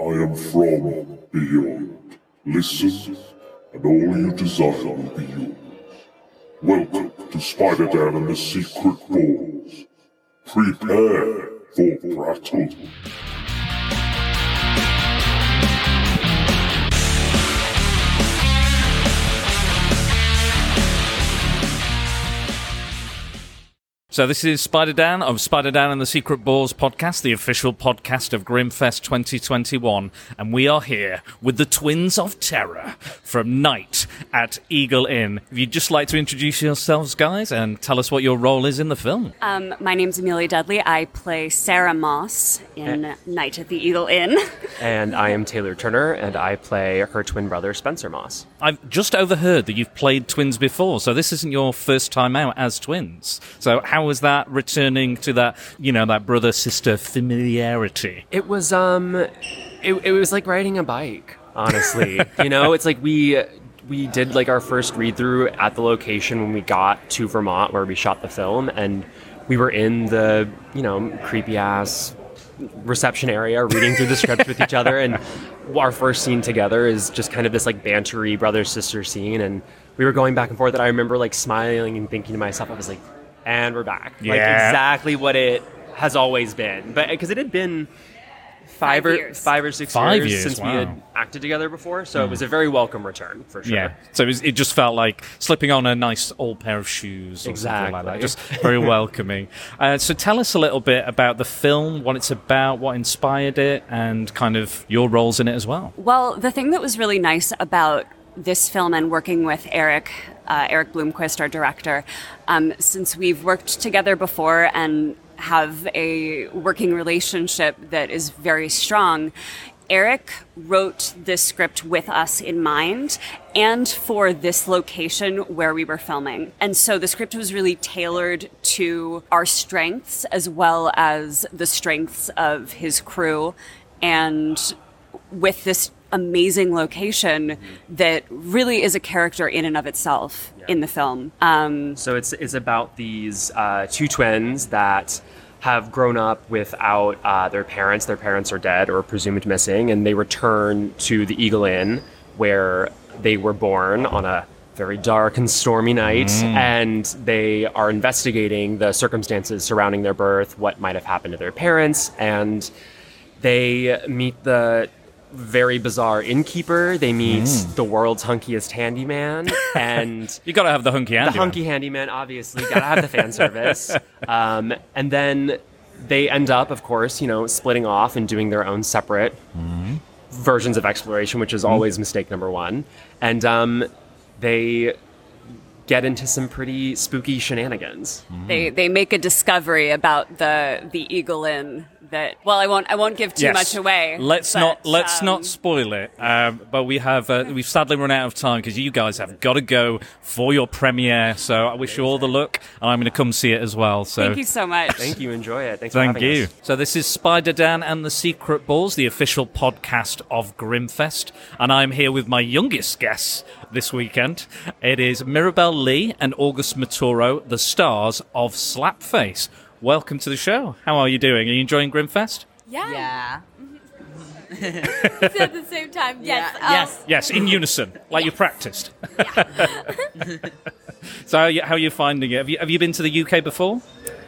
I am from beyond. Listen, and all you desire will be yours. Welcome to Spider-Dan and the Secret Bores. Prepare for prattle. So this is Spider Dan of Spider Dan and the Secret Bores podcast, the official podcast of Grimmfest 2021, and we are here with the Twins of Terror from Night at Eagle Inn. If you'd just like to introduce yourselves, guys, and tell us what your role is in the film. Um, my name's Amelia Dudley. I play Sarah Moss in Night at the Eagle Inn. And I am Taylor Turner, and I play her twin brother, Spencer Moss. I've just overheard that you've played twins before, so this isn't your first time out as twins. So how was that returning to that, you know, that brother sister familiarity? It was, um, it, it was like riding a bike, honestly. you know, it's like we. We did like our first read through at the location when we got to Vermont where we shot the film, and we were in the, you know, creepy ass reception area reading through the script with each other and our first scene together is just kind of this like bantery brother sister scene and we were going back and forth and i remember like smiling and thinking to myself i was like and we're back like Yeah. exactly what it has always been but because it had been five, Five or years. five or six Five years, years, since we wow. had acted together before so it was a very welcome return for sure Yeah. So it, was, it just felt like slipping on a nice old pair of shoes or something like that. Exactly. Just very welcoming. Uh, so tell us a little bit about the film, what it's about, what inspired it, and kind of your roles in it as well. Well, the thing that was really nice about this film and working with Erik, uh, Erik Bloomquist, our director, um, since we've worked together before and have a working relationship that is very strong, Erik wrote this script with us in mind and for this location where we were filming. And so the script was really tailored to our strengths as well as the strengths of his crew. And with this amazing location that really is a character in and of itself in the film. Um, So it's it's about these uh, two twins that have grown up without uh, their parents. Their parents are dead or presumed missing, and they return to the Eagle Inn where they were born on a very dark and stormy night, and they are investigating the circumstances surrounding their birth, what might have happened to their parents, and they meet the very bizarre innkeeper. They meet the world's hunkiest handyman, and You got to have the hunky the handyman. hunky handyman, obviously, gotta have the fan service. Um, and then they end up, of course, you know, splitting off and doing their own separate versions of exploration, which is always mistake number one. And um, they get into some pretty spooky shenanigans. they they make a discovery about the the Eagle Inn that well I won't I won't give too Yes. much away. Let's but, not let's um, not spoil it. Um, but we have uh, we've sadly run out of time because you guys have got to go for your premiere. So I wish you all the luck, and I'm going to come see it as well. So Thank you so much. Thank you. Enjoy it. Thanks for Thank having you. us. So this is Spider Dan and the Secret Bores, the official podcast of Grimmfest, and I'm here with my youngest guest this weekend. It is Mirabelle Lee and August Maturo, the stars of Slapface. Welcome to the show. How are you doing? Are you enjoying Grimmfest? Yeah. Yeah. At the same time, yes. Yeah. um, Yes. Yes, in unison, like you practiced. so how are, you, how are you finding it? Have you, have you been to the UK before?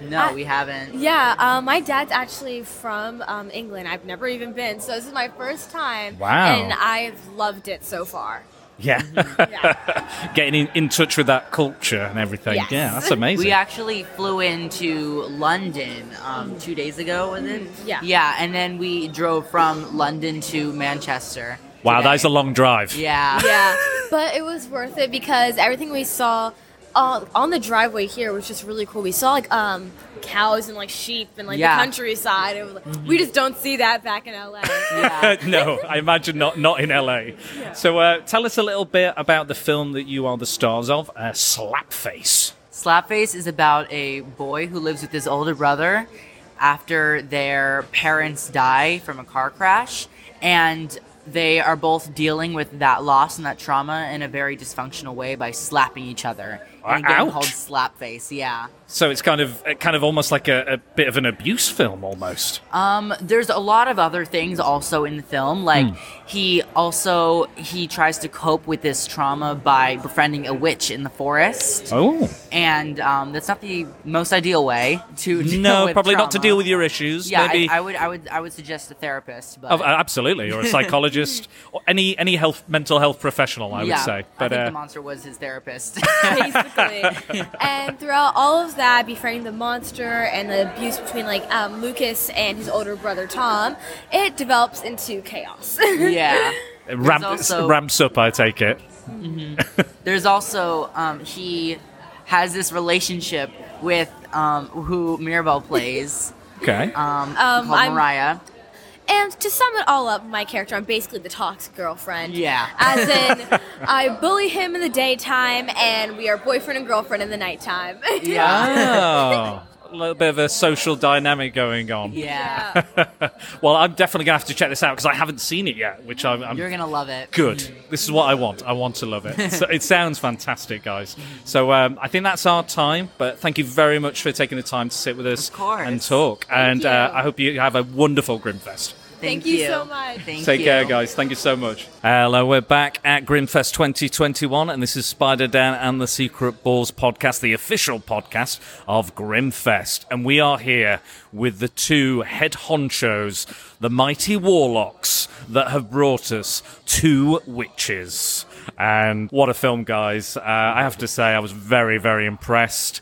No, we haven't. Yeah, um, my dad's actually from um, England. I've never even been, so this is my first time. Wow. And I've loved it so far. Yeah. Yeah. Getting in, in touch with that culture and everything. Yes. Yeah, that's amazing. We actually flew into London um, two days ago, was it? Yeah. Yeah, and then we drove from London to Manchester. wow, today. that's a long drive. Yeah. yeah, but it was worth it because everything we saw uh, on the driveway here was just really cool. We saw like um, cows and like sheep and like Yeah. the countryside. It was, like, We just don't see that back in LA. Yeah. no, I imagine not not in LA. So uh, tell us a little bit about the film that you are the stars of, uh, Slapface. Slapface is about a boy who lives with his older brother after their parents die from a car crash, and they are both dealing with that loss and that trauma in a very dysfunctional way by slapping each other a game Ouch. called Slapface. Yeah. So it's kind of kind of almost like a, a bit of an abuse film, almost. Um, there's a lot of other things also in the film. Like Hmm. he also he tries to cope with this trauma by befriending a witch in the forest, Oh and um, that's not the most ideal way to deal no, with probably not to deal with your issues. Yeah, Maybe. I, I would, I would, I would suggest a therapist. But Oh, absolutely, or a psychologist, or any any health mental health professional, I yeah, would say. I But think uh, the monster was his therapist. basically. and throughout all of that, befriending the monster and the abuse between like um, Lucas and his older brother Tom, it develops into chaos. yeah. it ramp, also- ramps up. I take it. There's also um, he has this relationship with um, who Mirabelle plays, Okay. um, Um, called I'm- Mariah. And to sum it all up, my character, I'm basically the toxic girlfriend. Yeah. As in, I bully him in the daytime, and we are boyfriend and girlfriend in the nighttime. oh, a little bit of a social dynamic going on. Yeah. well, I'm definitely gonna have to check this out because I haven't seen it yet, which I'm, I'm You're gonna love it. Good. This is what I want. I want to love it. So it sounds fantastic, guys. So um, I think that's our time. But thank you very much for taking the time to sit with us and talk. and uh. I hope you have a wonderful Grimmfest. Thank you so much. Thank Take you. care, guys. Thank you so much. Hello, we're back at Grimmfest 2021, and this is Spider Dan and the Secret Bores podcast, the official podcast of Grimmfest. And we are here with the two head honchos, the mighty warlocks that have brought us two witches. And what a film, guys. Uh, I have to say, I was very, very impressed.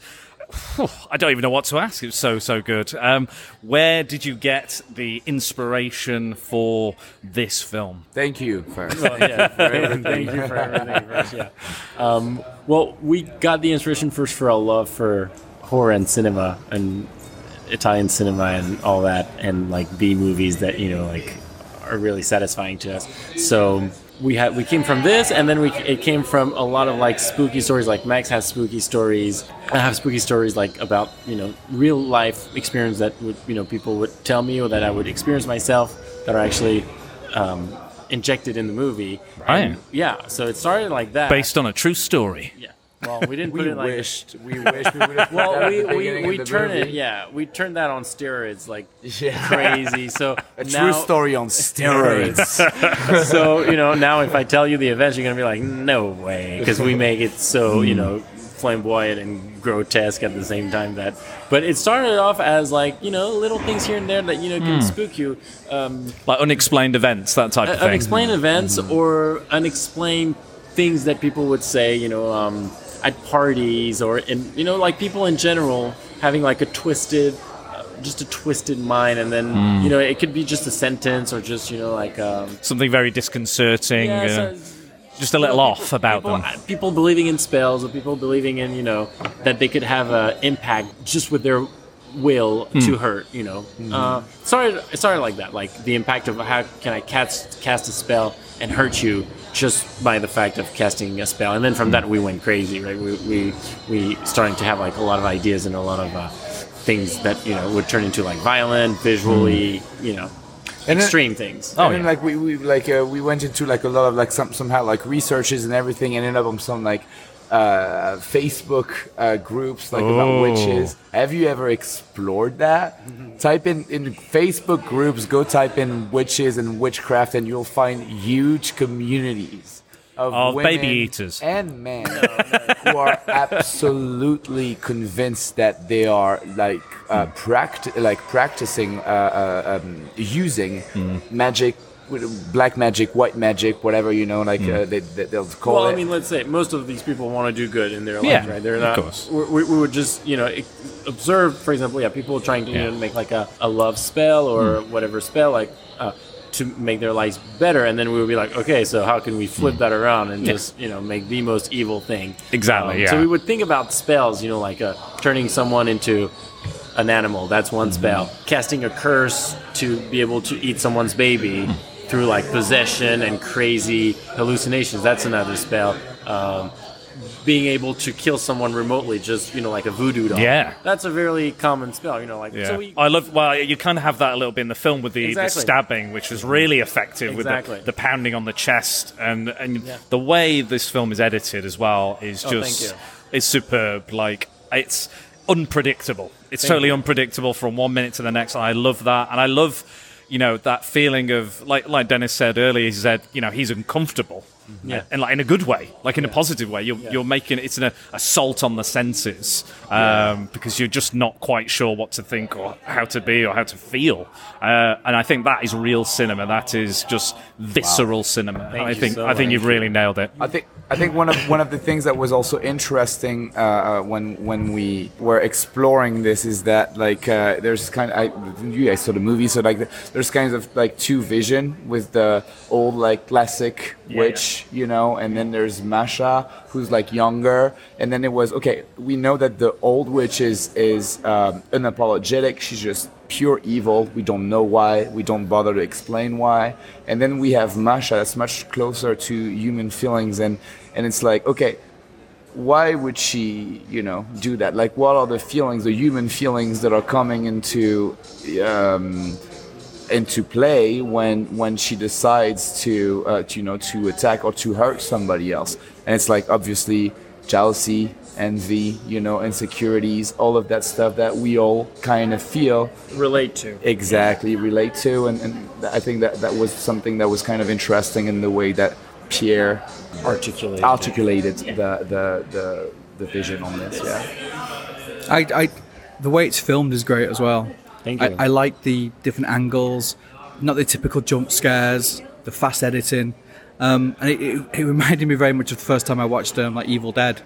I don't even know what to ask. It was so so good. Um, where did you get the inspiration for this film? Thank you first. yeah, for everything. Thank you for everything first. Yeah. Um, well, we got the inspiration first for our love for horror and cinema and Italian cinema and all that, and like B movies that you know like are really satisfying to us. So we had we came from this, and then we it came from a lot of like spooky stories. Like Max has spooky stories. I have spooky stories like about you know real life experience that would you know people would tell me or that I would experience myself that are actually. Um, injected in the movie Right. And, yeah so it started like that Based on a true story. yeah well we didn't put we it like wished. We wished we would have. well, we, we, we, we turned it, yeah, we turned that on steroids like Yeah. crazy. So A now, true story on steroids. so you know, now if I tell you the events, you're gonna be like, no way, because we make it so you know flamboyant and grotesque at the same time. That, but it started off as like you know little things here and there that you know can spook you. Um, Like unexplained events, that type of thing. unexplained events or unexplained things that people would say, you know, um, at parties or in, you know, like people in general having like a twisted, uh, just a twisted mind, and then you know it could be just a sentence or just you know like um, Something very disconcerting. yeah, uh, so- just a little you know, off about people, them. uh, People believing in spells, or people believing in you know that they could have an impact just with their will Hmm. to hurt. You know, uh, it started it started like that, like the impact of how can I cast cast a spell and hurt you just by the fact of casting a spell, and then from that we went crazy, right? We we we starting to have like a lot of ideas and a lot of. Uh, things that you know would turn into like violent visually you know And then- extreme things Oh, and then yeah. like we, we like uh, we went into like a lot of like some somehow like researches and everything and ended up on some like uh, Facebook uh, groups like Oh. about witches. Have you ever explored that? Type in in Facebook groups. Go type in witches and witchcraft, and you'll find huge communities of, baby eaters. and men who are absolutely convinced that they are like uh, pract- like practicing uh, uh, um, using magic with black magic white magic whatever you know like uh, they, they, they'll call Well, it I mean, let's say most of these people want to do good in their Yeah, lives, right? They're of not. course. We, we we would just, you know, e- observe, for example, yeah, people trying to you know, make like a, a love spell or whatever spell, like uh, to make their lives better, and then we would be like, okay, so how can we flip that around and just, you know, make the most evil thing? Exactly, yeah. So we would think about spells, you know, like uh, turning someone into an animal. That's one Mm-hmm. spell. Casting a curse to be able to eat someone's baby through like possession and crazy hallucinations. That's another spell. Um, being able to kill someone remotely, just you know, like a voodoo doll. Yeah. that's a very common spell. You know, like Yeah. so we. I love. Well, you kind of have that a little bit in the film with the, the stabbing, which was really effective Exactly. with the, the pounding on the chest, and and Yeah. the way this film is edited as well is Oh, just you. is superb. Like it's unpredictable. It's totally unpredictable from one minute to the next. And I love that, and I love you know that feeling of like like Dennis said earlier. He said you know he's uncomfortable. Yeah. and like in a good way, like in a positive way. You're, you're making it's an assault on the senses um, because you're just not quite sure what to think or how to be or how to feel. Uh, and I think that is real cinema. That is just visceral cinema. And I think so I think you've really nailed it. I think I think one of one of the things that was also interesting uh, uh, when when we were exploring this is that like uh, there's kind of I, you guys saw the movie so like there's kind of like two vision with the old like classic witch you know and then there's Masha who's like younger and then it was okay we know that the old witch is is um, unapologetic she's just pure evil. We don't know why. We don't bother to explain why. And then we have Masha that's much closer to human feelings and and it's like, okay, why would she, you know, do that? Like what are the feelings, the human feelings that are coming into um into play when when she decides to, uh, to you know to attack or to hurt somebody else and it's like obviously jealousy envy you know insecurities all of that stuff that we all kind of feel relate to. exactly relate to and, and i think that that was something that was kind of interesting in the way that pierre Articulate. articulated the, the the the vision on this yeah I, I, the way it's filmed is great as well. Thank I, you. I like the different angles, not the typical jump scares, the fast editing, um, and it, it, it reminded me very much of the first time I watched um, like Evil Dead.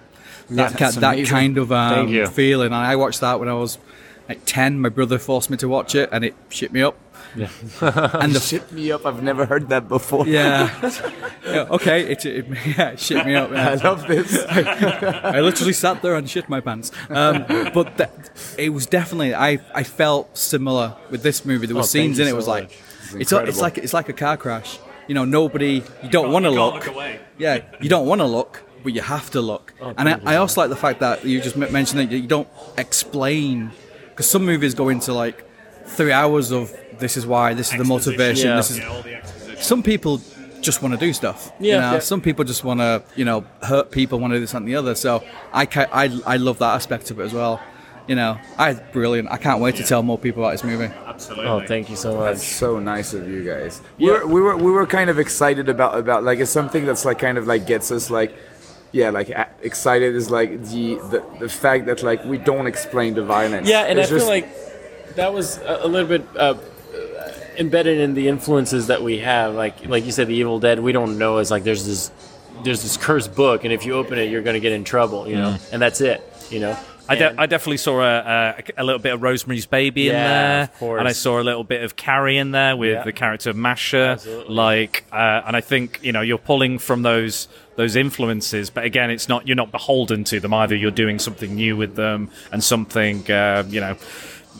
That, that kind of um, feeling. And I watched that when I was like ten. My brother forced me to watch it, and it shit me up. Yeah. and the shit me up i've never heard that before yeah, yeah okay, it, it, yeah, it shit me up. yeah. i love this I literally sat there and shit my pants. Um, but th- it was definitely I I felt similar with this movie. There were Oh, scenes you in it. so was like much. it's a- it's like it's like a car crash. You know, nobody you don't want to look. Yeah, you don't want to look, but you have to look. and I, I also like the fact that you just mentioned that you don't explain because some movies go into like three hours of this is why, this is the motivation, Yeah. this is. Some people just want to do stuff. you Yeah. know? Yeah. Some people just want to, you know, hurt people, want to do this and the other. So I, ca- I, I love that aspect of it as well. You know, I brilliant. I can't wait to tell more people about this movie. Absolutely. Oh, thank you so much. That's so nice of you guys. We were, we were we were kind of excited about about like it's something that's like kind of like gets us like yeah like excited is like the the, the fact that like we don't explain the violence. Yeah, and It's I feel like that was a, a little bit uh, embedded in the influences that we have. Like, like you said, the Evil Dead. We don't know is like there's this there's this cursed book, and if you open it, you're going to get in trouble. You know, and that's it. You know. I, de- I definitely saw a, a, a little bit of Rosemary's Baby in there, of and I saw a little bit of Carrie in there with Yeah. the character Masha. Absolutely. Like, uh, and I think you know you're pulling from those those influences, but again, it's not you're not beholden to them either. You're doing something new with them and something uh, you know.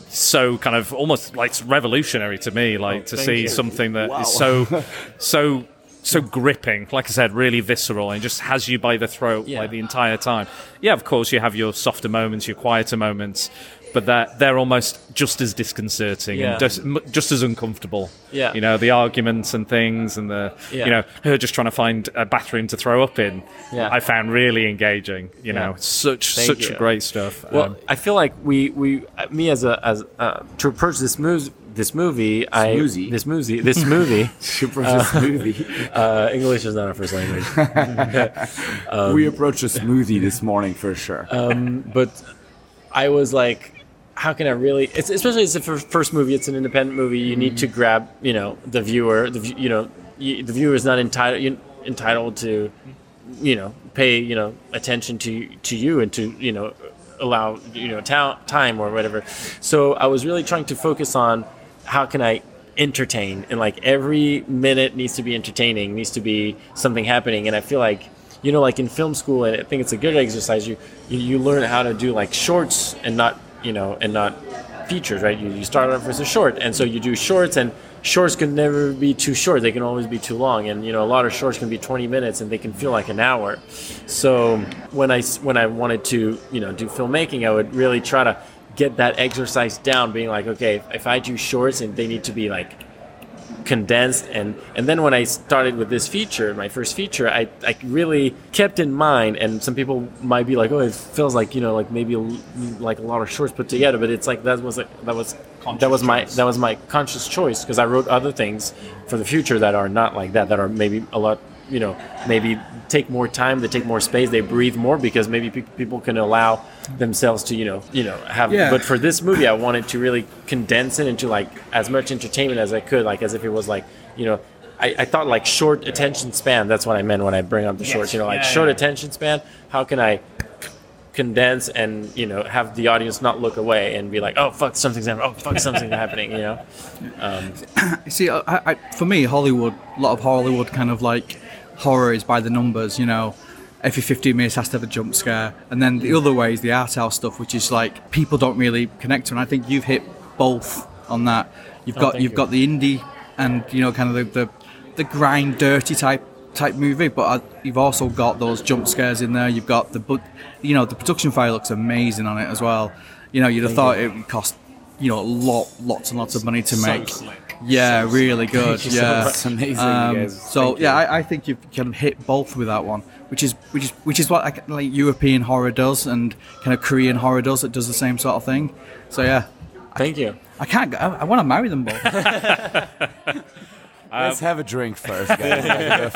So kind of almost like it's revolutionary to me, like to Oh, thank see you. something that is so, so, so gripping. Like I said, really visceral, and just has you by the throat Yeah. like the entire time. Yeah, of course, you have your softer moments, your quieter moments, but they're, they're almost just as disconcerting Yeah. and just, just as uncomfortable. Yeah. You know, the arguments and things, and the, Yeah. you know, her just trying to find a bathroom to throw up in. Yeah. I found really engaging. You know, Yeah. such, Thank such you. great stuff. Well, Um, I feel like we we uh, me as a as uh, to approach this movie this movie I Smoothie. this movie this movie super this movie. uh, English is not our first language. we approached a smoothie this morning for sure. but I was like, how can I really? It's, especially it's the fir- first movie. It's an independent movie. You need to mm-hmm. grab, you know, the viewer. The you know, you, the viewer is not entitled you, entitled to, you know, pay you know attention to to you and to you know allow you know ta- time or whatever. So I was really trying to focus on how can I entertain and like every minute needs to be entertaining needs to be something happening and i feel like you know like in film school and i think it's a good exercise you you, you learn how to do like shorts and not you know and not features right? You, you start off as a short and so you do shorts and shorts can never be too short. They can always be too long and you know a lot of shorts can be 20 minutes and they can feel like an hour. So when I when i wanted to you know do filmmaking i would really try to get that exercise down being like okay if, if i do shorts and they need to be like condensed and and then when I started with this feature, my first feature, I, I really kept in mind and some people might be like, oh, it feels like you know like maybe a, like a lot of shorts put together, but it's like that was like, that was that was my that was my conscious choice because I wrote other things for the future that are not like that that are maybe a lot you know maybe take more time they take more space they breathe more because maybe pe- people can allow themselves to you know you know have Yeah. but for this movie i wanted to really condense it into like as much entertainment as i could like as if it was like you know I, I thought like short attention span that's what i meant when i bring up the shorts you know like Yeah, short yeah. attention span how can i condense and you know have the audience not look away and be like oh fuck something's happening oh fuck something's happening you know You um, see, I, I, for me, Hollywood, a lot of Hollywood kind of like horror is by the numbers, you know. Every 15 minutes has to have a jump scare. And then the other way is the art house stuff, which is like people don't really connect to. And I think you've hit both on that. You've got thank you've you. got the indie and you know kind of the the, the grind dirty type type movie, but uh, you've also got those jump scares in there. You've got the but you know the production value looks amazing on it as well. You know you'd have thought it would cost you know lot lots and lots of money to make. Yeah, really good. you so yeah. It's amazing, Um, so Thank yeah. I, I think you've kind of hit both with that one, which is which is which is what like, like European horror does, and kind of Korean horror does. It does the same sort of thing. So yeah, thank you I can't. Go, I, I want to marry them both. Let's have a drink first, guys.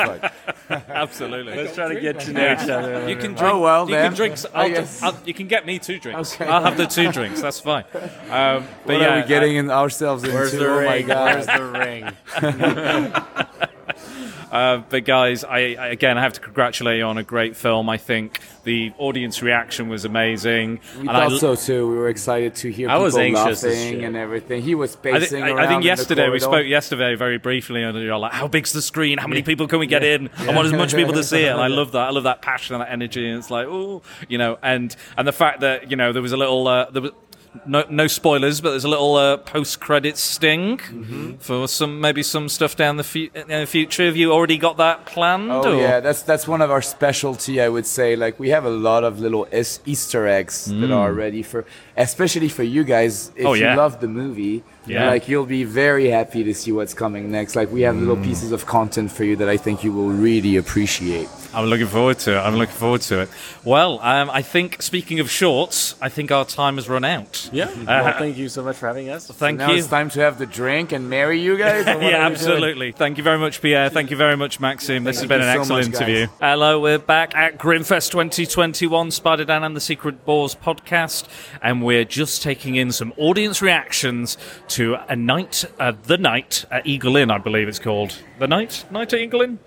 Absolutely. let's try to get to know each other You can drink. Oh, well, you then. can drink. s- I I'll, guess. I'll, you can get me two drinks. Okay. I'll have the two drinks. That's fine. Um, but What yeah, are we getting in ourselves into? Where's the oh ring? my god. Where's the ring? Uh, but guys, I, I again I have to congratulate you on a great film. I think the audience reaction was amazing. We and I, thought so too. We were excited to hear I people was anxious laughing and everything. He was I, pacing thi- I- around. I think yesterday we spoke yesterday very briefly, and you're like, "How big's the screen? How many people can we get in? I want as much people to see it." And I love that. I love that passion and that energy. And it's like, oh, you know, and and the fact that you know there was a little uh, there was. No, no spoilers, but there's a little uh, post-credit sting Mm-hmm. for some maybe some stuff down the fu- uh, future. Have you already got that planned? Oh or- yeah, that's that's one of our specialty. I would say, like we have a lot of little es- Easter eggs that are ready for, especially for you guys. If Mm. Oh, yeah. you love the movie, Yeah. like you'll be very happy to see what's coming next. Like we have little Mm. pieces of content for you that I think you will really appreciate. I'm looking forward to it. I'm looking forward to it. Well, um, I think speaking of shorts, I think our time has run out. Yeah. well, thank you so much for having us. Thank now you. it's time to have the drink and marry you guys. yeah, are doing? absolutely. Thank you very much, Pierre. Thank you very much, Maxime. This has been you an so much, excellent guys. interview. Hello, we're back at Grimmfest 2021, Spider Dan and the Secret Bores podcast, and we're just taking in some audience reactions to a night, uh, the night at Eagle Inn, I believe it's called. The night, night at Eagle Inn.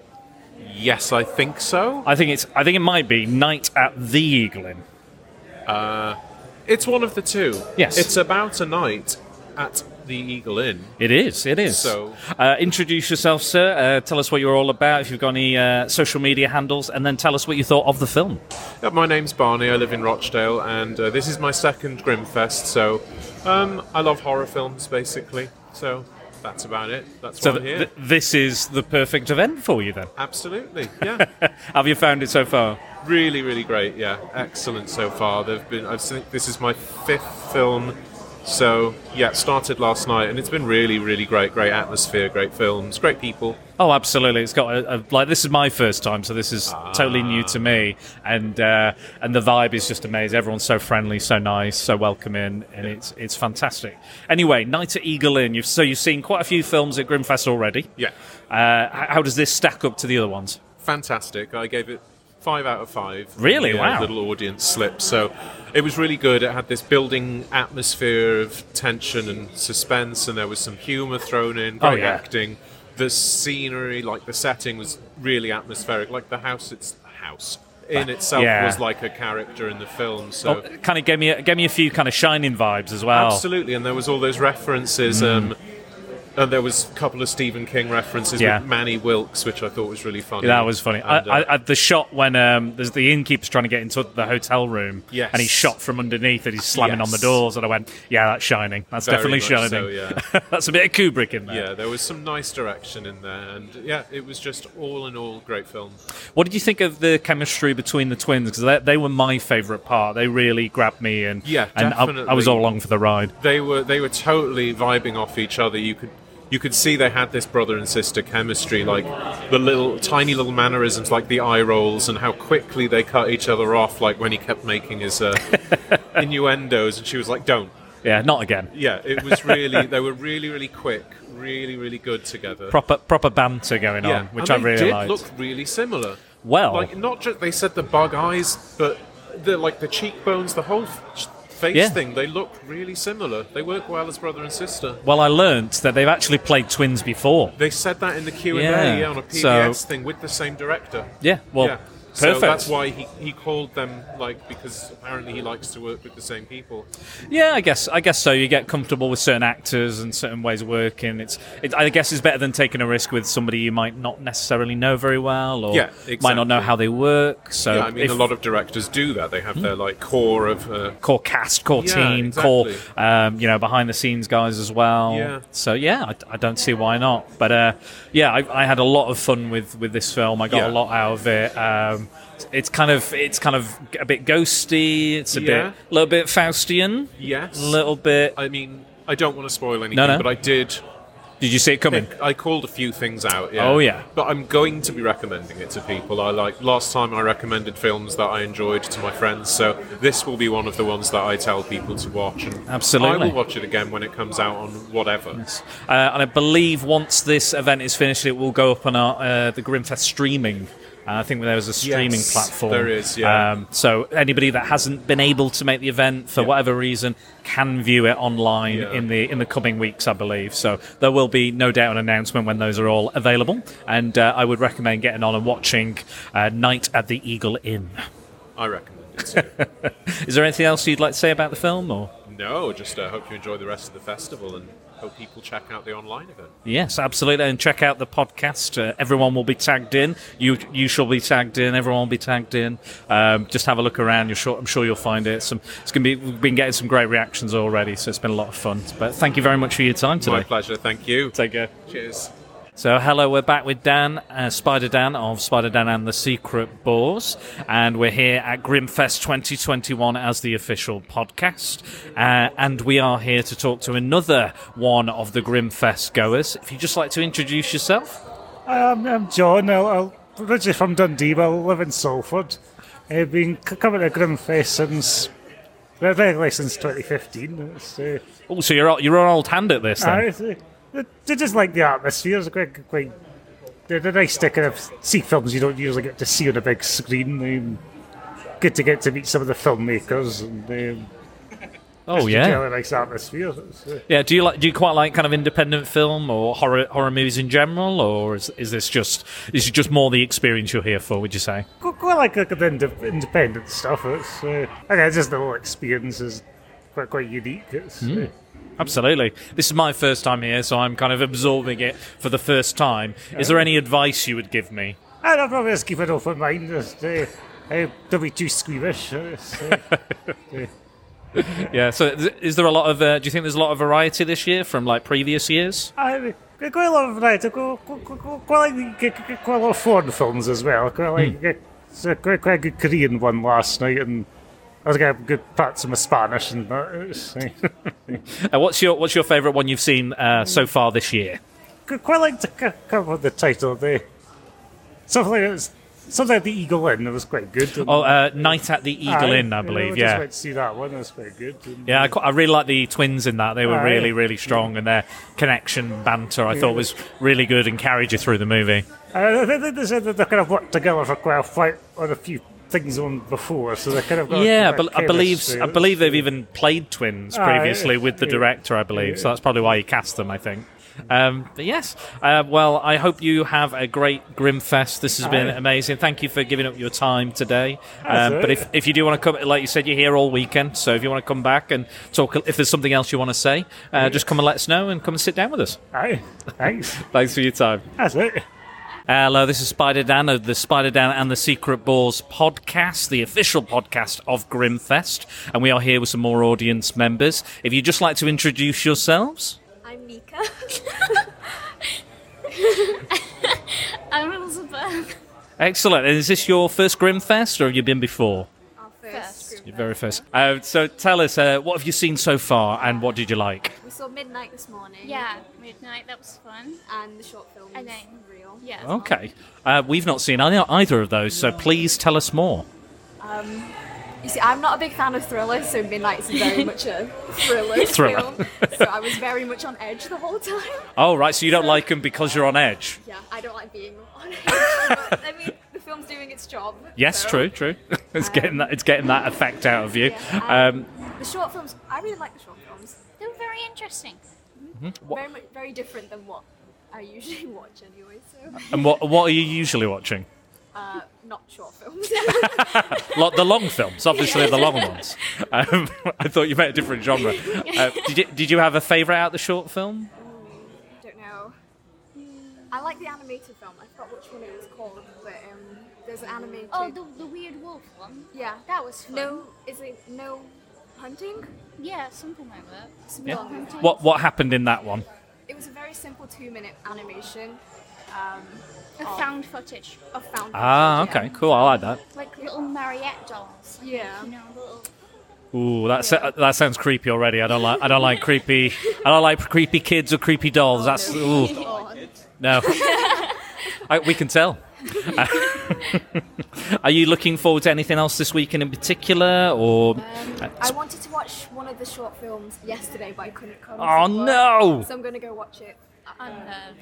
Yes, I think so. I think it's. I think it might be night at the Eagle Inn. It's one of the two. Yes. It's about a night at the Eagle Inn. It is. It is. So- uh, introduce yourself, sir. Uh, tell us what you're all about. If you've got any uh, social media handles, and then tell us what you thought of the film. Uh, my name's Barney. I live in Rochdale, and uh, this is my second Grimmfest. So, um, I love horror films, basically. So that's about it. That's So why I'm th- here. th- this is the perfect event for you, then. Absolutely, yeah. Have you found it so far? Really, really great. Yeah, excellent so far. There've been. I think this is my fifth film. So yeah, it started last night, and it's been really, really great. Great atmosphere, great films, great people. Oh, absolutely. It's got a, a like this is my first time, so this is totally new to me, and uh, and the vibe is just amazing. Everyone's so friendly, so nice, so welcoming, and it's it's fantastic. Anyway, Night at Eagle Inn. You've so you've seen quite a few films at Grimmfest already. Yeah, Uh, how does this stack up to the other ones? fantastic. I gave it five out of five. Really? Wow. Little audience slip. So it was really good. It had this building atmosphere of tension and suspense, and there was some humour thrown in. Oh, yeah. acting. The scenery, like the setting, was really atmospheric. Like the house, it's house in itself Yeah. was like a character in the film. So. Oh, kind of gave me a, gave me a few kind of shining vibes as well. Absolutely, and there was all those references. Um, and there was a couple of Stephen King references Yeah. with Manny Wilkes, which I thought was really funny. Yeah, that was funny. And, uh, I, I, I, the shot when um, there's the innkeeper's trying to get into the hotel room, Yes. and he's shot from underneath, and he's slamming on the doors, and I went, "Yeah, that's shining. That's Very definitely shining. so, yeah. that's a bit of Kubrick in there." yeah, there was some nice direction in there, and yeah, it was just all in all great film. What did you think of the chemistry between the twins? Because they, they were my favourite part. They really grabbed me, and Yeah, and I, I was all along for the ride. They were they were totally vibing off each other. You could you could see they had this brother and sister chemistry, like the little tiny little mannerisms, like the eye rolls, and how quickly they cut each other off, like when he kept making his uh, innuendos, and she was like, "Don't." Yeah, not again. Yeah, it was really. they were really, really quick, really, really good together. Proper proper banter going yeah, on, which and I they really liked. look really similar. Well- like not just they said the bug eyes, but the like the cheekbones, the whole f- face Yeah. thing. They look really similar. They work well as brother and sister. well, I learnt that they've actually played twins before. They said that in the Q and A yeah, on a PBS so- thing with the same director. Yeah, well, yeah. Perfect. So that's why he, he called them like because apparently he likes to work with the same people. Yeah, I guess I guess so. You get comfortable with certain actors and certain ways of working. It's, it, I guess, it's better than taking a risk with somebody you might not necessarily know very well, or Yeah, might not know how they work. So, yeah, I mean if- a lot of directors do that. They have their like core of uh, core cast, core Yeah, team, core um, you know behind the scenes guys as well. Yeah. So yeah, I, I don't see why not. But uh, yeah, I, I had a lot of fun with, with this film. I got Yeah. a lot out of it. Um, it's kind of it's kind of a bit ghosty. It's a Yeah. bit a little bit Faustian. yes, A little bit. I mean, I don't want to spoil anything, no. but I did. Did you see it coming? I called a few things out. Yeah. Oh, yeah. But I'm going to be recommending it to people. I like last time I recommended films that I enjoyed to my friends, so this will be one of the ones that I tell people to watch. And Absolutely. I will watch it again when it comes out on whatever. Uh, and I believe once this event is finished, it will go up on our, uh, the Grimmfest streaming. Uh, I think there was a streaming Yes, platform. there is, yeah. Um, so anybody that hasn't been able to make the event for Yeah. whatever reason can view it online Yeah. in the in the coming weeks, I believe. So there will be no doubt an announcement when those are all available. And uh, I would recommend getting on and watching uh, Night at the Eagle Inn. I recommend it too. Is there anything else you'd like to say about the film, or? no, just uh, hope you enjoy the rest of the festival and hope people check out the online event. Yes, absolutely. And check out the podcast. Uh, everyone will be tagged in. You you shall be tagged in. Everyone will be tagged in. Um, just have a look around. You're sure, I'm sure you'll find it. Some it's going to be. We've been getting some great reactions already, so it's been a lot of fun. But thank you very much for your time today. My pleasure. Thank you. Take care. Cheers. So, hello, we're back with Dan, uh, Spider Dan of Spider Dan and the Secret Bores, and we're here at Grimmfest 2021 as the official podcast. Uh, and we are here to talk to another one of the Grimmfest goers. If you'd just like to introduce yourself. Um, I'm John. I'll, I'll, originally from Dundee, but I live in Salford. I've been coming to Grimmfest since since 2015. It's, uh, Oh, so you're you're an old hand at this then? I, it's, I just like the atmosphere. It's quite, quite they're, they're nice to kind of see films you don't usually get to see on a big screen. Um, good to get to meet some of the filmmakers and um, oh yeah, really nice atmosphere. It's, uh, yeah. Do you like? Do you quite like kind of independent film or horror horror movies in general, or is is this just is it just more the experience you're here for? Would you say? quite, quite like uh, the inde- independent stuff. It's uh, okay, just the whole experience is quite quite unique. It's, uh, Absolutely. This is my first time here, so I'm kind of absorbing it for the first time. Is there any advice you would give me? And I'll probably just keep an open mind. Just, uh, uh, don't be too squeamish. Uh, uh, Yeah. So, is there a lot of? Uh, do you think there's a lot of variety this year from like previous years? I mean, quite a lot of variety. Quite, quite, quite, quite, like, quite, quite a lot of foreign films as well. Quite like uh, it's a quite, quite a good Korean one last night, and I was getting good parts of my Spanish and that. Uh, what's your What's your favourite one you've seen uh, so far this year? quite like to c- come with the title. The something like it's something like the Eagle Inn. It was quite good. Oh, uh, Night at the Eagle Aye, Inn, I believe. Yeah. went to see that one. It was quite good. Yeah, I, qu- I really like the twins in that. They were Aye. really, really strong, and their connection banter I thought was really good and carried you through the movie. Uh, they, they, they said that they kind of worked together for quite a fight on a few things on before, so they kind of got Yeah, but I believe. I believe they've even played twins Ah, previously yeah. with the Yeah. director, I believe. So that's probably why he cast them. I think. Um, but yes, uh, well, I hope you have a great Grimmfest. This has been Aye. amazing. Thank you for giving up your time today. Um, but if, if you do want to come, like you said, you're here all weekend. So if you want to come back and talk, if there's something else you want to say, uh, just come and let us know and come and sit down with us. Aye, thanks. Thanks for your time. That's it. Hello, this is Spider Dan of the Spider Dan and the Secret Bores podcast, the official podcast of Grimmfest, and we are here with some more audience members. If you'd just like to introduce yourselves. I'm Mika. I'm Elizabeth. Excellent. And is this your first Grimmfest, or have you been before? Our very first. Uh, so tell us, uh, what have you seen so far, and what did you like? We saw Midnight this morning. Yeah, midnight. That was fun. And the short film. And then real. Yeah. Okay, uh, we've not seen either of those, so please tell us more. Um, you see, I'm not a big fan of thrillers, so Midnight's very much a thriller, Thriller. film. So I was very much on edge the whole time. Oh, right, so you don't like them because you're on edge. Yeah, I don't like being on edge. but, I mean, the film's doing its job. Yes, so- true, true. it's getting that. It's getting that effect out of you. Yeah, Um, The short films, I really like the short films. They were very interesting. Mhm. Very, much, very different than what I usually watch anyway. So. and what what are you usually watching? Uh, not short films. The long films, obviously the long ones. Um, I thought you meant a different genre. Uh, did you did you have a favourite out of the short film? I don't know. I like the animated film. I forgot which one it was called, but um, there's an animated. Oh, the, the weird wolf one. Yeah, that was fun. No, is it no hunting? Yeah, something like that. Some Yeah. hunting. What what happened in that one? It was a very simple two-minute animation. Um, A of- found footage. Of found. Ah, footage, yeah. okay, cool. I like that. Like little Mariette dolls. Like, Yeah. You know, little. Ooh, that sa- that sounds creepy already. I don't like I don't like creepy. I don't like creepy kids or creepy dolls. That's ooh. no. I, we can tell. Are you looking forward to anything else this weekend in particular, or? Um, I wanted to watch one of the short films yesterday, but I couldn't come. Oh, to work, no! So I'm gonna go watch it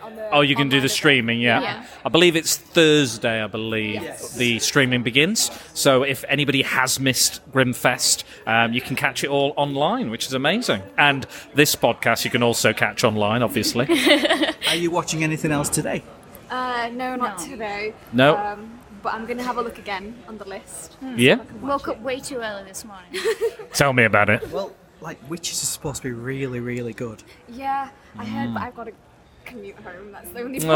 on the. Oh, you can do the streaming, yeah. Yeah. I believe it's Thursday, I believe, Yes. the streaming begins. So if anybody has missed Grimmfest, um, you can catch it all online, which is amazing. And this podcast you can also catch online, obviously. Are you watching anything else today? Uh, no, not today. No. Um, but I'm gonna have a look again on the list. Yeah? Woke up way too early this morning. Tell me about it. Well, like Witches is supposed to be really, really good. Yeah, I heard, Mm. but I've got to commute home. That's the only Oh. problem.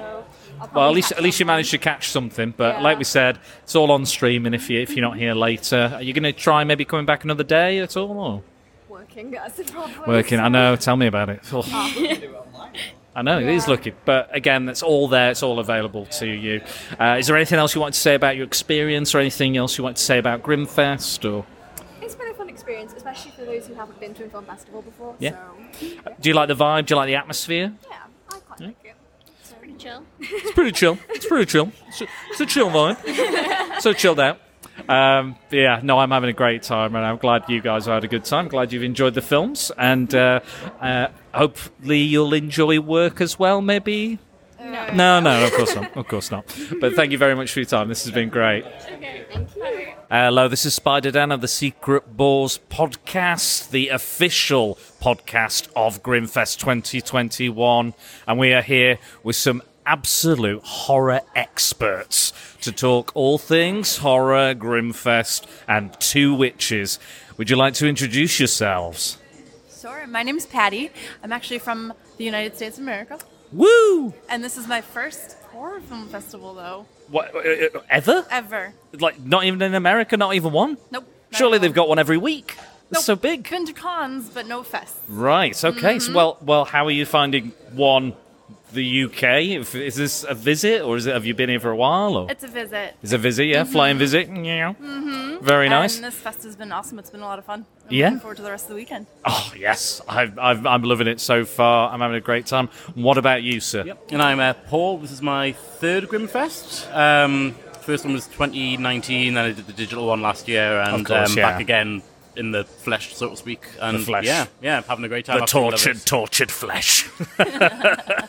So I'll Well, at least at least you managed to catch something. But Yeah. like we said, it's all on streaming. If you if you're not here later, are you going to try maybe coming back another day at all? Or? Working, that's the problem. Working, I know. Tell me about it. Oh. Oh. I know it is lucky, but again, it's all there. It's all available to you. Uh, is there anything else you want to say about your experience, or anything else you want to say about Grimmfest, or experience, especially for those who haven't been to a film festival before. Yeah. So, do you like the vibe? Do you like the atmosphere? yeah, I quite like it. It's pretty chill. It's pretty chill. It's pretty chill. It's a, it's a chill vibe. so chilled out. Um, yeah, no, I'm having a great time, and I'm glad you guys had a good time. Glad you've enjoyed the films, and uh, uh, hopefully you'll enjoy work as well. Maybe. No. No, no, of course not. Of course not. But thank you very much for your time. This has been great. Okay, thank you. Hello, this is Spider Dan of the Secret Bores podcast, the official podcast of Grimmfest 2021. And we are here with some absolute horror experts to talk all things horror, Grimmfest, and two witches. Would you like to introduce yourselves? Sure. My name's Patty. I'm actually from the United States of America. Woo! And this is my first horror film festival, though. What, uh, uh, ever? Ever. Like, not even in America, not even one? Nope. Surely they've got one every week. That's Nope. so big. Been to cons, but no fest. Right. Okay. So, Mhm. well, well, how are you finding one, the UK? Is this a visit, or is it? Have you been here for a while? Or It's a visit. is it a visit? Yeah, flying visit. Yeah. Mm-hmm. Very nice. And this fest has been awesome. It's been a lot of fun. I'm Yeah? looking forward to the rest of the weekend. Oh yes, I've, I've, I'm loving it so far. I'm having a great time. What about you, sir? Yep. And I'm uh, Paul. This is my third Grimmfest. Um, first one was 2019, and I did the digital one last year, and course, um, yeah. back again in the flesh, so to speak. And flesh. Yeah, yeah, having a great time. The tortured, tortured flesh.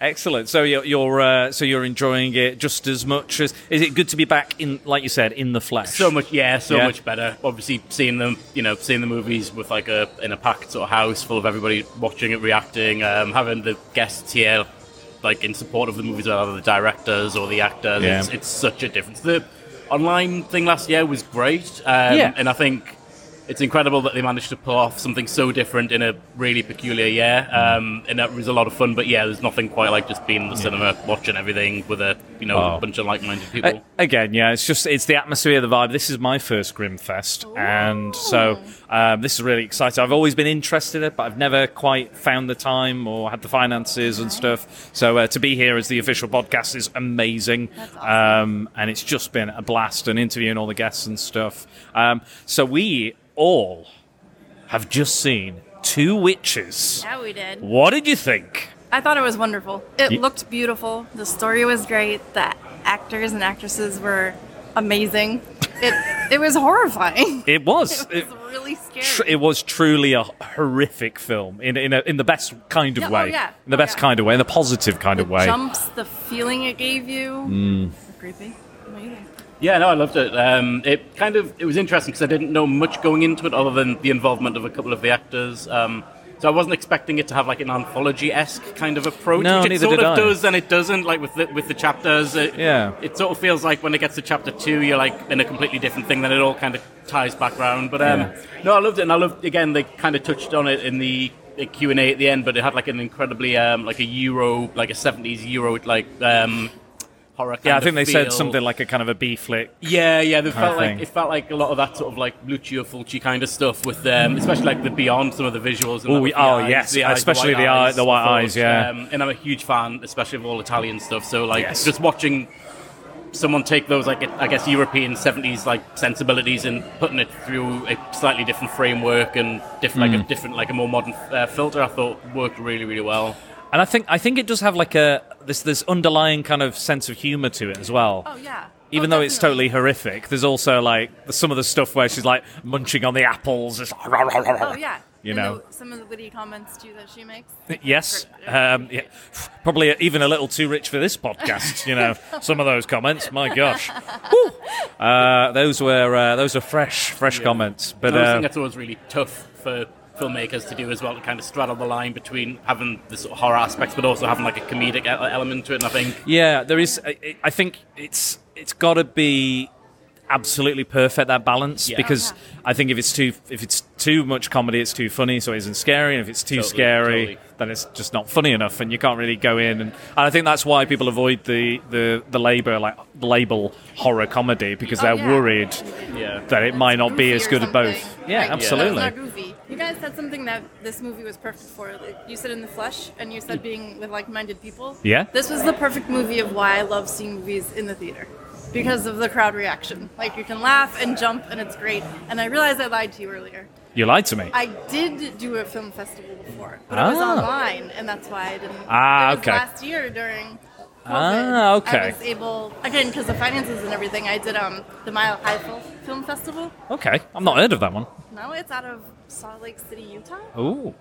Excellent. So you're, you're uh, so you're enjoying it just as much as. Is it good to be back in, like you said, in the flesh? So much, yeah, so Yeah? much better. Obviously, seeing them, you know, seeing the movies with like a in a packed sort of house full of everybody watching it, reacting, um, having the guests here, like in support of the movies, whether the directors or the actors. Yeah. It's, it's such a difference. The online thing last year was great, um, Yeah. and I think it's incredible that they managed to pull off something so different in a really peculiar year, um, and that was a lot of fun. But yeah, there's nothing quite like just being in the cinema, watching everything with a you know Oh. a bunch of like-minded people. A- again, yeah, it's just it's the atmosphere, the vibe. This is my first Grimfest, and so um, this is really exciting. I've always been interested in it, but I've never quite found the time or had the finances and stuff. So uh, to be here as the official podcast is amazing, um, and it's just been a blast and interviewing all the guests and stuff. Um, so we all have just seen Two Witches. Yeah, we did. What did you think? I thought it was wonderful. It looked beautiful. The story was great. The actors and actresses were amazing. It it was horrifying. It was. It was really scary. tr- it was truly a horrific film in in, a, in the best kind of Yeah, oh, way. yeah. In the best kind of way, in the positive kind of way. Jumps, the feeling it gave you. Mm. Creepy. Amazing. Yeah, no, I loved it. Um, it kind of it was interesting because I didn't know much going into it other than the involvement of a couple of the actors. Um, so I wasn't expecting it to have like an anthology esque kind of approach, No, which it sort of I. does and it doesn't. Like with the, with the chapters, it, Yeah. it sort of feels like when it gets to chapter two, you're like in a completely different thing. Then it all kind of ties back around. But um, Yeah. no, I loved it, and I loved again they kind of touched on it in the. Q and A at the end, but it had like an incredibly um, like a Euro, like a seventies Euro like um, horror. Yeah, I think they said something like a kind of a B flick. Yeah, yeah, they felt like it felt like a lot of that sort of like Lucio Fulci kind of stuff with them, especially like the beyond some of the visuals. And Ooh, with the oh, eyes, yes, the eyes, especially white the eye- eyes, the white eyes, yeah. Um, and I'm a huge fan, especially of all Italian stuff. So like Yes. just watching someone take those like I guess European 70s like sensibilities and putting it through a slightly different framework and different like a Mm. different like a more modern uh, filter, I thought worked really really well. And I think I think it does have like a this this underlying kind of sense of humor to it as well. Oh yeah. Even though it's totally horrific, there's also like some of the stuff where she's like munching on the apples. It's Oh yeah. You And know. the, some of the witty comments too that she makes. Yes, um, yeah, probably even a little too rich for this podcast. You know, some of those comments. My gosh, uh, those were uh, those were fresh, fresh comments. But I always uh, think that's always really tough for filmmakers to do as well, to kind of straddle the line between having the sort of horror aspects, but also having like a comedic element to it. And I think yeah, there is. I, I think it's it's got to be absolutely perfect that balance Yeah. because I think if it's too if it's too much comedy, it's too funny, so it isn't scary. And if it's too Totally, scary, totally. then it's just not funny enough, and you can't really go in. And, and I think that's why people avoid the the the label like label horror comedy because Oh, they're yeah. worried Yeah. that it might not be as good at both. Yeah, Like, absolutely. It's goofy. You guys said something that this movie was perfect for. You said in the flesh, and you said being with like-minded people. Yeah. This was the perfect movie of why I love seeing movies in the theater. Because of the crowd reaction. Like you can laugh and jump and it's great. And I realized I lied to you earlier. You lied to me. I did do a film festival before, but it was Ah. online, and that's why I didn't. Ah, it was okay. Last year during COVID, Ah, okay. I was able again because the finances and everything. I did um the Mile High Film Festival. Okay, I'm not heard of that one. No, it's out of Salt Lake City, Utah, Ooh.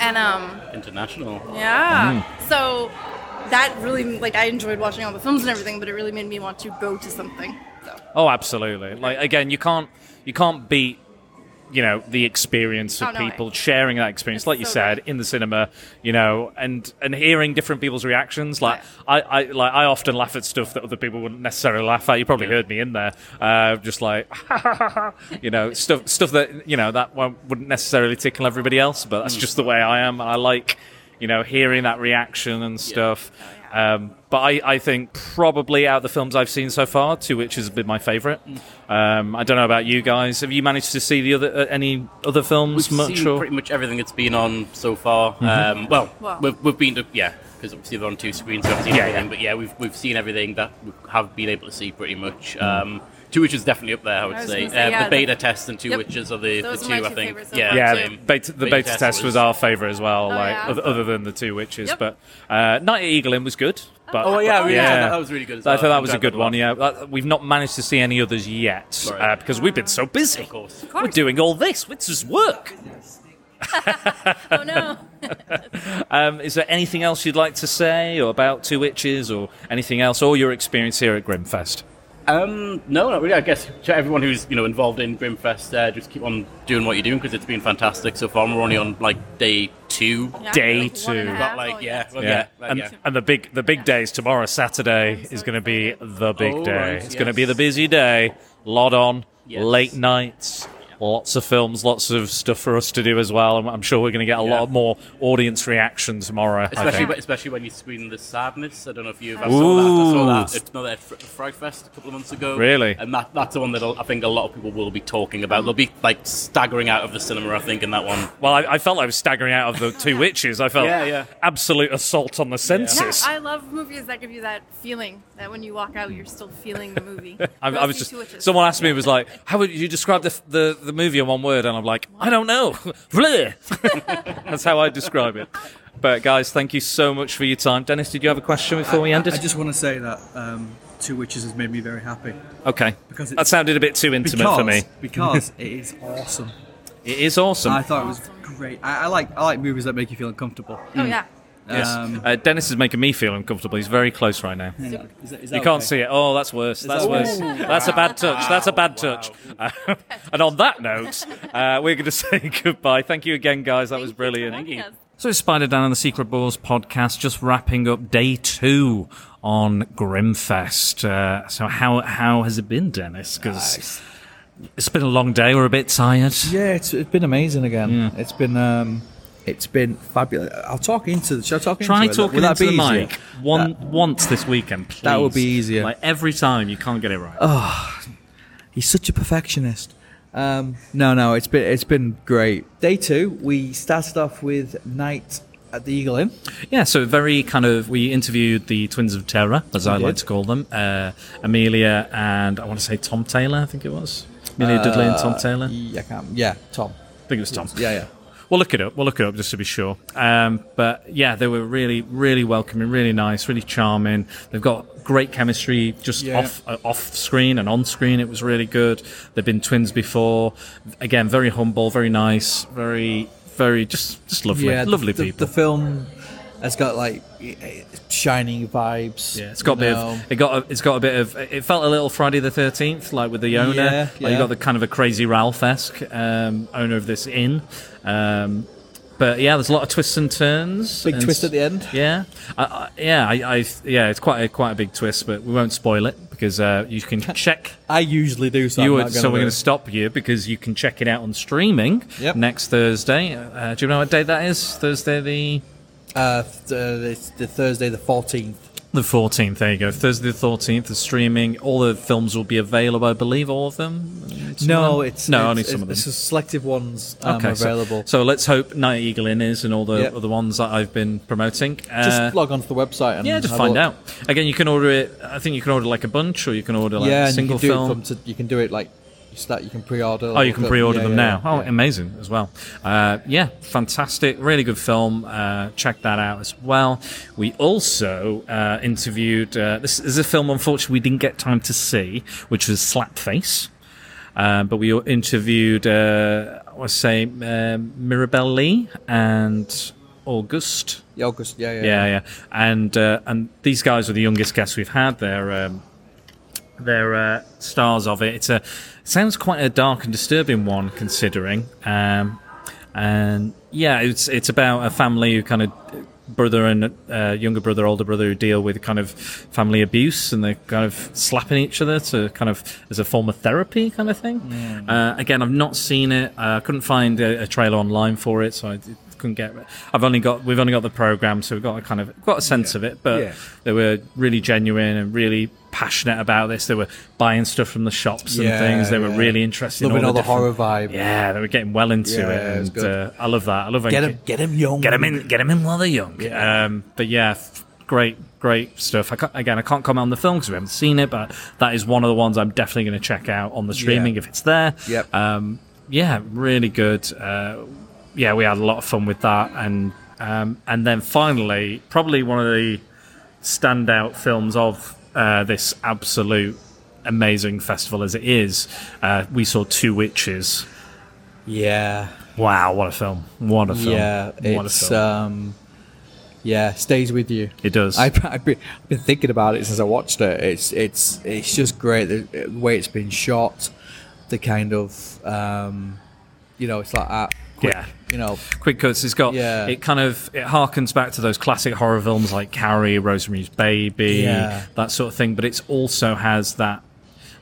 and um international. yeah. So that really like I enjoyed watching all the films and everything, but it really made me want to go to something. Oh, absolutely. Like again, you can't you can't beat you know the experience of Oh, no people sharing that experience, like you so said, in the cinema. You know, and and hearing different people's reactions. Like I, I like I often laugh at stuff that other people wouldn't necessarily laugh at. You probably heard me in there, uh, just like you know stuff stuff that you know that wouldn't necessarily tickle everybody else, but that's Mm. just the way I am. I like you know hearing that reaction and stuff. Um, but I, I think probably out of the films I've seen so far, Two Witches has been my favourite. Um, I don't know about you guys. Have you managed to see the other uh, any other films We've much? seen or? pretty much everything that's been on so far. Mhm. Um, well, Wow. we've, we've been to yeah, because obviously they're on two screens, so we haven't seen Yeah, everything. yeah. But yeah, we've we've seen everything that we have been able to see pretty much. Mm. Two Witches definitely up there, I would I say. say, uh, yeah, the beta the- test and Two Yep. Witches are the, the two, are my I think. so yeah, yeah, same. beta, the beta, test was our favourite as well. Oh, like yeah. other, other than the Two Witches, Yep. but uh, Night at Eagle Inn was good. But Oh, yeah, we- yeah, that- that was really good as I thought that was a good that one. Yeah, Uh, we've not managed to see any others yet Right. uh, because we've been so busy. Of course. We're doing all this, which is work. oh no. Um, is there anything else you'd like to say or about Two Witches or anything else, or your experience here at Grimmfest? Um, no, not really. I guess to everyone who's you know involved in Grimmfest, uh, just keep on doing what you're doing because it's been fantastic so far. We're only on like day two. Day two. We've got like yeah, well, yeah, yeah, like, and, yeah. and the big the big day is tomorrow. Saturday is going to be the big Oh, day. right, it's going to be the busy day. Lot on, Yes. late nights, lots of films, lots of stuff for us to do as well. I'm, I'm sure we're going to get a Yeah. lot more audience reaction tomorrow. Especially, think. when- especially when you screen the sadness. I don't know if you've. I saw that. I saw Ooh. that at another Fr- Fright Fest a couple of months ago. Really? And that, that's the one that I think a lot of people will be talking about. They'll be like staggering out of the cinema. I think in that one. Well, I, I felt I was staggering out of the two witches. I felt Yeah, yeah. absolute assault on the Yeah, senses. I love movies that give you that feeling that when you walk out, you're still feeling the movie. I, I was just. Someone asked me, it was like, "How would you describe the, the the movie in one word?" And I'm like, "I don't know." Bleh. That's how I describe it. But guys, thank you so much for your time. Dennis, did you have a question before we I, ended? I just want to say that um, Two Witches has made me very happy. Okay. Because that sounded a bit too intimate for me. Because it is awesome. It is awesome. I thought it was great. I, I like I like movies that make you feel uncomfortable. Oh yeah. Yes. Um, uh, Dennis is making me feel uncomfortable. He's very close right now. Is that- is you that can't okay? see it. Oh, that's worse. Is That's that worse. okay? That's a bad touch. That's a bad touch. Uh, and on that note, uh, we're going to say goodbye. Thank you again, guys. That was brilliant. Thank you. So it's Spider-Dan and the Secret Bores podcast, just wrapping up day two on Grimmfest. Uh, so how how has it been, Dennis? Because it's been a long day. We're a bit tired. Yeah, it's, it's been amazing again. It's been um, it's been fabulous. I'll talk into. the. Should I talk Try into it? talking Will that into be the easier? mic one once this weekend, please. That would be easier. Like every time, you can't get it right. Oh, he's such a perfectionist. Um, no, no, it's been it's been great. Day two, we started off with Night at the Eagle Inn. Yeah, so very kind of we interviewed the Twins of Terror, as I like to call them, uh, Amelia and I want to say Tom Taylor. I think it was Amelia Dudley and Tom Uh, Taylor. Yeah, I can't, yeah, Tom. I think it was Tom. Yeah, yeah. We'll look it up. We'll look it up just to be sure. Um, but yeah, they were really, really welcoming, really nice, really charming. They've got great chemistry just Yeah. off uh, off screen and on screen. It was really good. They've been twins before. Again, very humble, very nice, very, very just just lovely, yeah, lovely the, people. The film has got like shining vibes. Yeah, it's got a bit know. of it got a, it's got a bit of it felt a little Friday the Thirteenth like with the owner. Yeah, Like you yeah. got the kind of a crazy Ralph esque um, owner of this inn. Um, but yeah, there's a lot of twists and turns. Big and twist at the end. Yeah, I, I, yeah, I, I, yeah, it's quite a quite a big twist, but we won't spoil it because uh, you can check. I usually do. So, you would, so we're going to stop you because you can check it out on streaming Yep. next Thursday. Uh, do you know what day that is? Thursday the Uh, th- uh, the Thursday, the fourteenth. The 14th, there you go. Thursday the 14th is streaming. All the films will be available, I believe, all of them? Some No, them? it's No, it's, only some of them. It's selective ones um, okay, so- available. So, let's hope Night Eagle Inn is and all the Yep. other ones that I've been promoting. just Uh, log onto the website and yeah, just find out. Again, you can order it. I think you can order like a bunch, or you can order like yeah, a single you film. to, you can do it like start. You can pre-order. Oh, you can pre-order yeah, them yeah, now. Oh, yeah. amazing as well. Uh, yeah, fantastic, really good film. Uh, check that out as well. We also uh, interviewed. Uh, this is a film, unfortunately, we didn't get time to see, which was Slapface. Uh, but we interviewed, uh, I want to say, um Mirabelle Lee and August. Yeah, August. Yeah, yeah. Yeah, yeah. And uh, and these guys are the youngest guests we've had. They're um, they're uh, stars of it. It's a it sounds quite a dark and disturbing one, considering. Um, and yeah, it's it's about a family who kind of brother and uh, younger brother, older brother who deal with kind of family abuse, and they're kind of slapping each other to kind of as a form of therapy, kind of thing. Mm. Uh, again, I've not seen it. Uh, I couldn't find a, a trailer online for it, so I couldn't get. I've only got we've only got the program, so we've got a kind of got a sense of it. But Yeah. they were really genuine and really passionate about this. They were buying stuff from the shops and Yeah, things. They were yeah. really interested Loving in all all the different- horror vibe. Yeah, they were getting well into Yeah, it, it and good. uh, I love that. I love Get him, get him young. Get him in, get him in while they're young. Um, but yeah, f- great, great stuff. I again, I can't comment on the film because we haven't seen it, but that is one of the ones I'm definitely going to check out on the streaming if it's there. Yep. Um, yeah, really good. Uh, yeah, we had a lot of fun with that, and um, and then finally, probably one of the standout films of uh, this absolute amazing festival as it is. Uh, we saw Two Witches. Yeah. Wow, what a film! What a film! Yeah, what it's a film! um, yeah, stays with you. It does. I've, I've, been, I've been thinking about it since I watched it. It's it's it's just great the, the way it's been shot, the kind of um, you know, it's like that. Quick, Yeah. You know, quick cuts. It's got Yeah. it kind of it harkens back to those classic horror films like Carrie, Rosemary's Baby, Yeah. that sort of thing. But it's also has that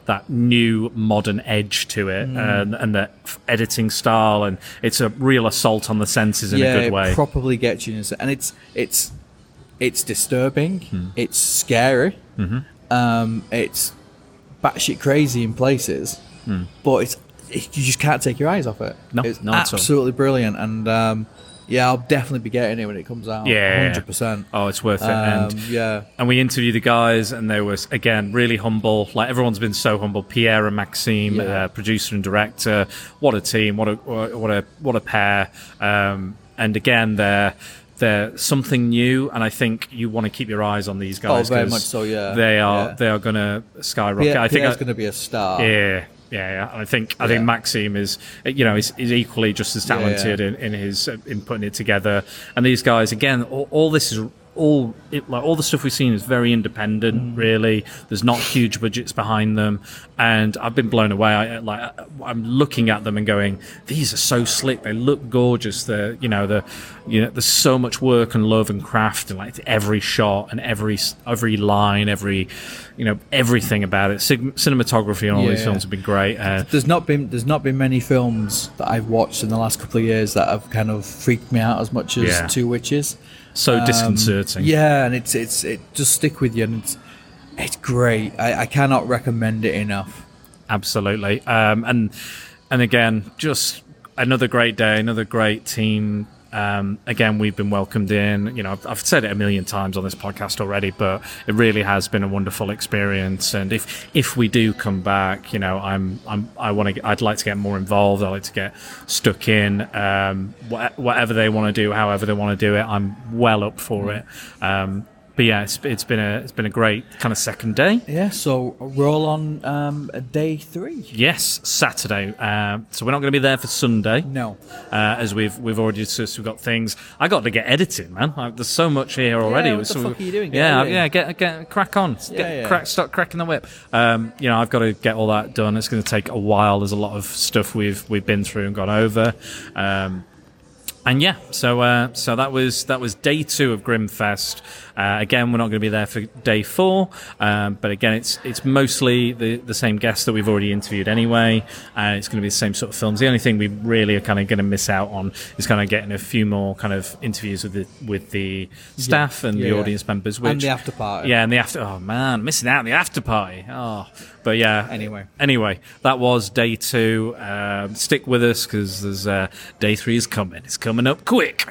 that new modern edge to it Mm. and, and the f- editing style and it's a real assault on the senses in yeah, a good way. it probably gets you, in and it's it's it's disturbing. Hmm. It's scary. Mhm. Um, it's batshit crazy in places, Hmm. but it's it, you just can't take your eyes off it. No, it's not absolutely brilliant, and um, yeah, I'll definitely be getting it when it comes out. Yeah, hundred percent. Oh, it's worth it. Um, and yeah. and we interviewed the guys, and they were again really humble. Like everyone's been so humble. Pierre and Maxime, Yeah. uh, producer and director. What a team! What a what a what a pair! Um, and again, they're they're something new, and I think you want to keep your eyes on these guys. Oh, very much so, yeah. They are Yeah. they are going to skyrocket. Pierre- I think Pierre's gonna be a star. Yeah. Yeah, yeah, I think I think Maxime is, you know, is, is equally just as Yeah, yeah. talented in, in his in putting it together. And these guys, again, all, all this is all it, like all the stuff we've seen is very independent. Really, there's not huge budgets behind them, and I've been blown away. I, like I'm looking at them and going, these are so slick. They look gorgeous. They're you know the you know there's so much work and love and craft and like every shot and every every line, every you know everything about it. Cin- cinematography on all these films have been great. Uh, There's not been there's not been many films that I've watched in the last couple of years that have kind of freaked me out as much as Yeah. Two Witches. So disconcerting. Yeah, and it's it's it just stick with you and it's it's great. I, I cannot recommend it enough. Absolutely. Um, and and again, just another great day, another great team. Um, again, we've been welcomed in. You know, I've, I've said it a million times on this podcast already, but it really has been a wonderful experience. And if if we do come back, you know, I'm I'm I want to. I'd like to get more involved. I like to get stuck in. Um, wha- whatever they want to do, however they want to do it, I'm well up for it. Um, but yeah, it's, it's been a it's been a great kind of second day. Yeah, so we're all on um, day three. Yes, Saturday. Um, so we're not going to be there for Sunday. No, uh, as we've we've already discussed. We've got things. I got to get editing, man. Like, there's so much here already. what the So- fuck are you doing? Get yeah, editing. yeah. Get get crack on. Get, Yeah, yeah. Crack, start cracking the whip. Um, you know, I've got to get all that done. It's going to take a while. There's a lot of stuff we've we've been through and gone over. Um, and yeah, so uh, so that was that was day two of Grimmfest. Uh, again, we're not going to be there for day four, um, but again, it's it's mostly the the same guests that we've already interviewed anyway. Uh, it's going to be the same sort of films. The only thing we really are kind of going to miss out on is kind of getting a few more kind of interviews with the with the staff and Yeah, the yeah. audience members, And the after party. Yeah, and the after. Oh man, missing out on the after party. Oh, but yeah. Anyway. Anyway, that was day two. Um, stick with us because there's uh, day three is coming. It's coming up quick.